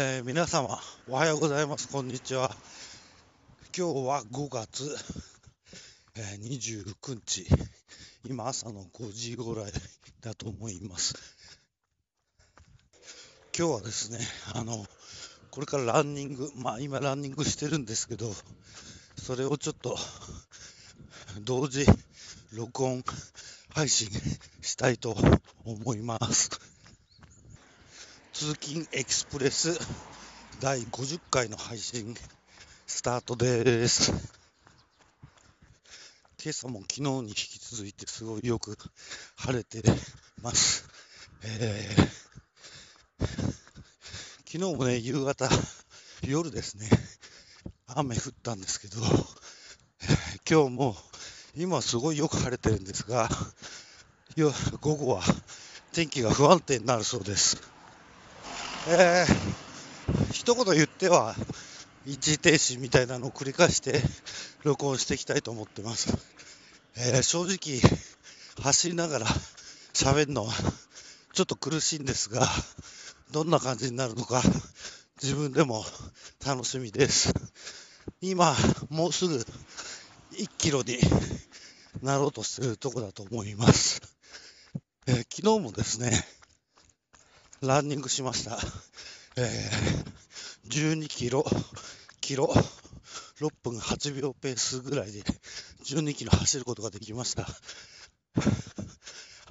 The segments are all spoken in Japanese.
えー、皆様、おはようございます。こんにちは。今日は5月、えー、29日。今朝の5時ぐらいだと思います。今日はですね、あの、これからランニング、まあ今ランニングしてるんですけど、それをちょっと同時録音配信したいと思います。通勤エクスプレス第50回の配信スタートです。今朝も昨日に引き続いてすごいよく晴れてます。えー、昨日もね、夕方、夜ですね、雨降ったんですけど、今日も今すごいよく晴れてるんですが、午後は天気が不安定になるそうです。えー、一言言っては、一時停止みたいなのを繰り返して録音していきたいと思ってます。えー、正直、走りながら喋るのはちょっと苦しいんですが、どんな感じになるのか自分でも楽しみです。今、もうすぐ1キロになろうとしているとこだと思います。えー、昨日もですね、ランニングしました。えー、12キロ、キロ、6分8秒ペースぐらいで12キロ走ることができました。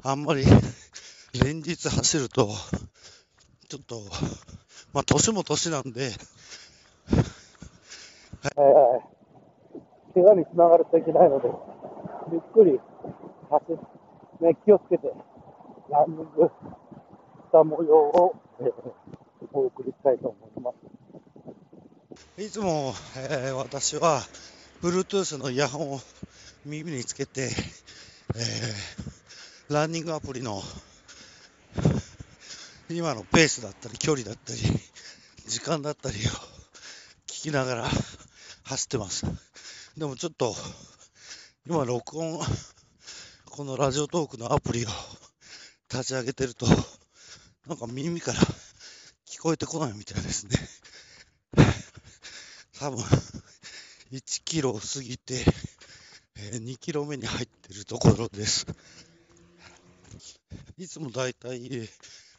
あんまり連日走ると、ちょっと、まあ、年も年なんで、はいはい、怪我につながるといけないので、ゆっくり走、ね、気をつけて、ランニングた模様を、えー、お送りしたいと思います。いつも、えー、私は、Bluetooth のイヤホンを耳につけて、えー、ランニングアプリの今のペースだったり、距離だったり、時間だったりを聞きながら走ってます。でもちょっと、今録音、このラジオトークのアプリを立ち上げてると、なんか耳から聞こえてこないみたいですね。多分、1キロを過ぎて、えー、2キロ目に入ってるところです。いつもだいたい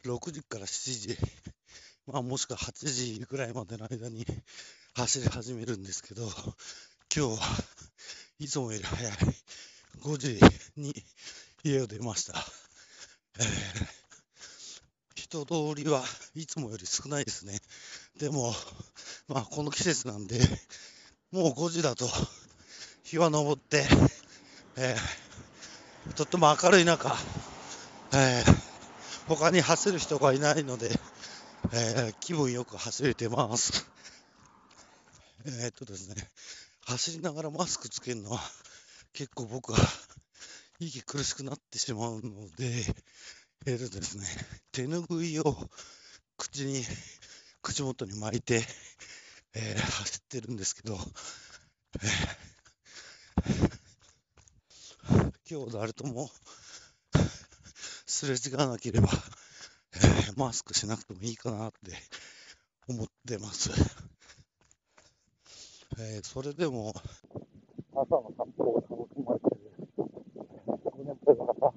6時から7時、まあもしくは8時ぐらいまでの間に走り始めるんですけど、今日はいつもより早い5時に家を出ました。えー人通りはいつもより少ないですね。でも、まあ、この季節なんで、もう5時だと日は昇って、えー、とっても明るい中、えー、他に走る人がいないので、えー、気分よく走れてます。えっとですね、走りながらマスクつけるのは結構僕は息苦しくなってしまうので、えーとですね、手ぬぐいを口に、口元に巻いて、えー、走ってるんですけど、えー、今日誰ともすれ違わなければ、えー、マスクしなくてもいいかなって思ってます。えー、それでも、朝の散歩を楽しまれてるご年配の方、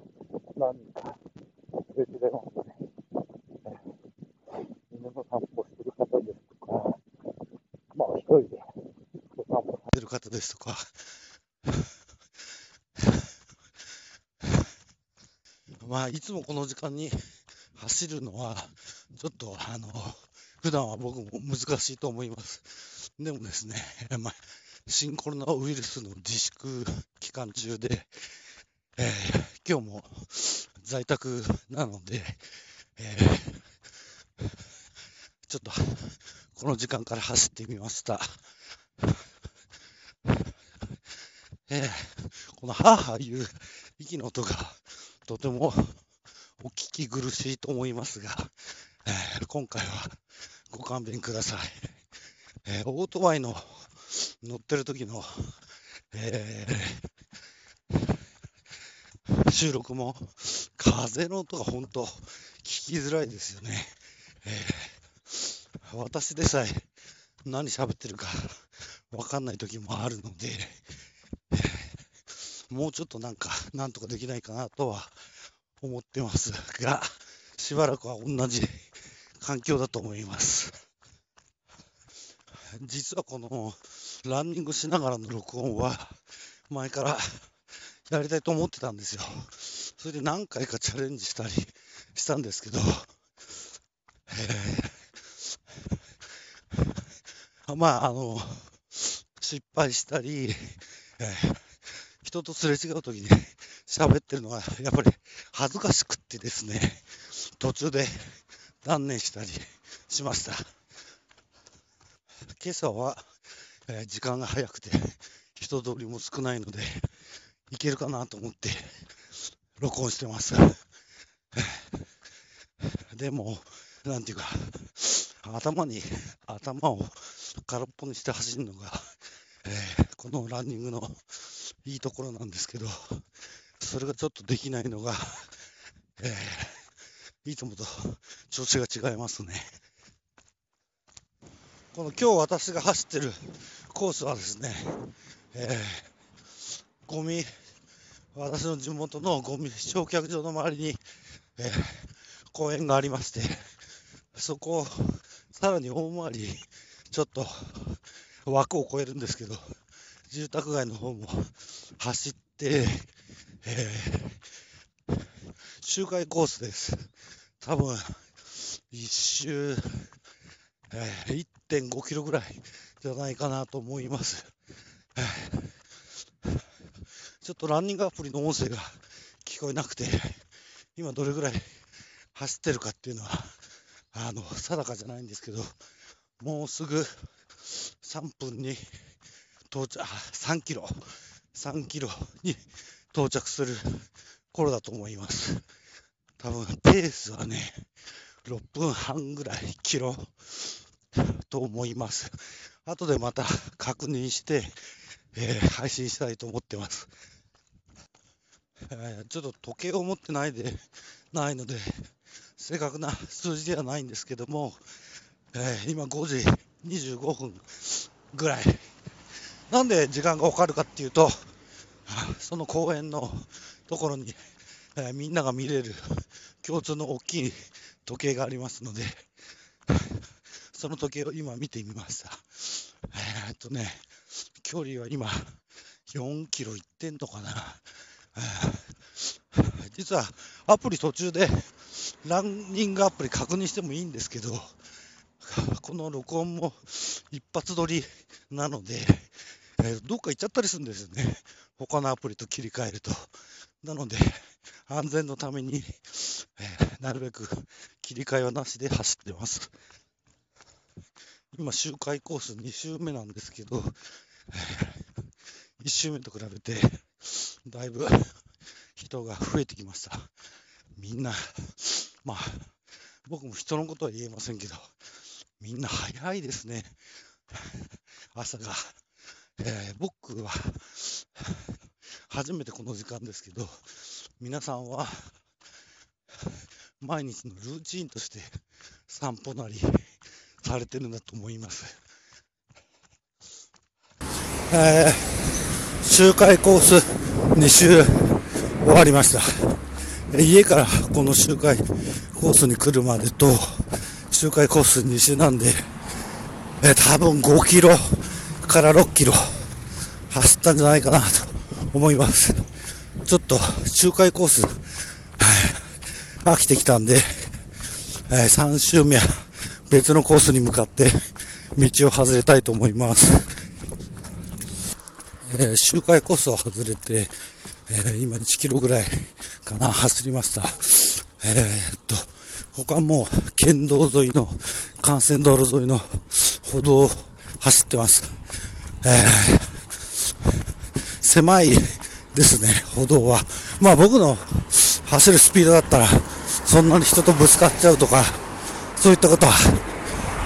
何人かれ違いますね。犬の散歩してる方ですとか、まあ一人でお散歩される方ですとか、まあいつもこの時間に走るのは、ちょっとあの、普段は僕も難しいと思います。でもですね、まあ、新コロナウイルスの自粛期間中で、えー、今日も在宅なので、えー、ちょっとこの時間から走ってみました。えー、このハーハーいう息の音がとてもお聞き苦しいと思いますが、えー、今回はご勘弁ください。えー、オートバイの乗ってる時の、えー、収録も風の音が本当聞きづらいですよね。えー、私でさえ何喋ってるかわかんない時もあるので、もうちょっとなんか、なんとかできないかなとは思ってますが、しばらくは同じ環境だと思います。実はこのランニングしながらの録音は前からやりたいと思ってたんですよ。それで何回かチャレンジしたり したんですけど、えー、まあ、あの、失敗したり、えー、人とすれ違う時に喋ってるのはやっぱり恥ずかしくってですね、途中で断念したりしました。今朝は、えー、時間が早くて人通りも少ないのでいけるかなと思って録音してます。でも、なんていうか、頭に、頭を空っぽにして走るのが、えー、このランニングのいいところなんですけど、それがちょっとできないのが、えー、いつもと調子が違いますね。この今日私が走ってるコースはですね、えー、ゴミ、私の地元のゴミ焼却場の周りに、えー、公園がありまして、そこをさらに大回り、ちょっと枠を超えるんですけど、住宅街の方も走って、えー、周回コースです。多分、一周、えー、1.5キロぐらいじゃないかなと思います。ちょっとランニングアプリの音声が 聞こえなくて、今どれぐらい 走ってるかっていうのは、あの、定かじゃないんですけど、もうすぐ3分に到着、3キロ、3キロに到着する頃だと思います。多分、ペースはね、6分半ぐらいキロ と思います。後でまた確認して、えー、配信したいと思ってます。え、ちょっと時計を持ってないで、ないので、正確な数字ではないんですけども、えー、今5時25分ぐらい。なんで時間がわかるかっていうと、その公園のところに、えー、みんなが見れる共通の大きい時計がありますので、その時計を今見てみました。えー、っとね、距離は今、4キロいってんのかな。実はアプリ途中でランニングアプリ確認してもいいんですけど、この録音も一発撮りなので、え、どっか行っちゃったりするんですよね。他のアプリと切り替えると。なので、安全のために、え、なるべく切り替えはなしで走ってます。今、周回コース2周目なんですけど、1周目と比べて、だいぶ人が増えてきました。みんな、まあ、僕も人のことは言えませんけど、みんな早いですね。朝が。えー、僕は、初めてこの時間ですけど、皆さんは、毎日のルーチンとして散歩なり、されてるんだと思います。えー、周回コース2周終わりました。家からこの周回コースに来るまでと、周回コース2周なんで、えー、多分5キロから6キロ走ったんじゃないかなと思います。ちょっと周回コース、飽きてきたんで、えー、3周目は別のコースに向かって道を外れたいと思います。えー、周回コースを外れて、えー、今1キロぐらいかな、走りました。えー、っと、他も県道沿いの、幹線道路沿いの歩道を走ってます。えー、狭いですね、歩道は。まあ僕の走るスピードだったら、そんなに人とぶつかっちゃうとか、そういったことは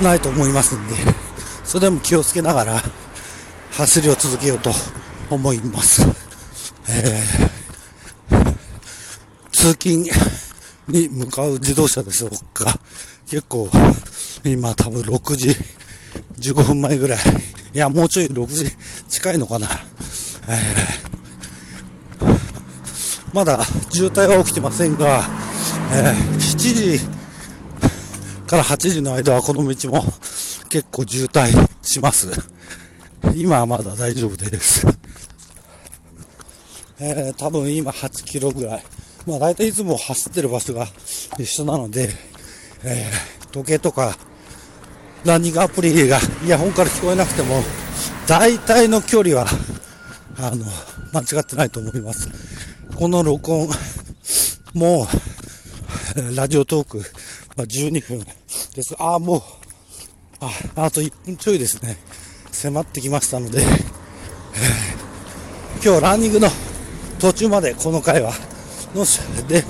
ないと思いますんで、それでも気をつけながら走りを続けようと思います。えー、通勤に向かう自動車でしょうか。結構、今多分6時15分前ぐらい。いや、もうちょい6時近いのかな。えー、まだ渋滞は起きてませんが、えー、7時から8時の間はこの道も結構渋滞します。今はまだ大丈夫です。えー、多分今8キロぐらい。まあ大体いつも走ってる場所が一緒なので、えー、時計とかランニングアプリがイヤホンから聞こえなくても、大体の距離は、あの、間違ってないと思います。この録音もう、ラジオトーク、まあ、12分です。ああ、もう、あ、あと1分ちょいですね。迫ってきましたので、え今日ランニングの途中までこの回はので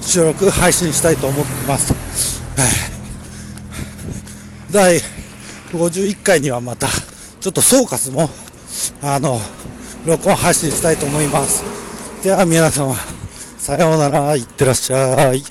収録配信したいと思ってます。はい第51回にはまたちょっと総括もあの録音配信したいと思います。では皆様さようなら、いってらっしゃい。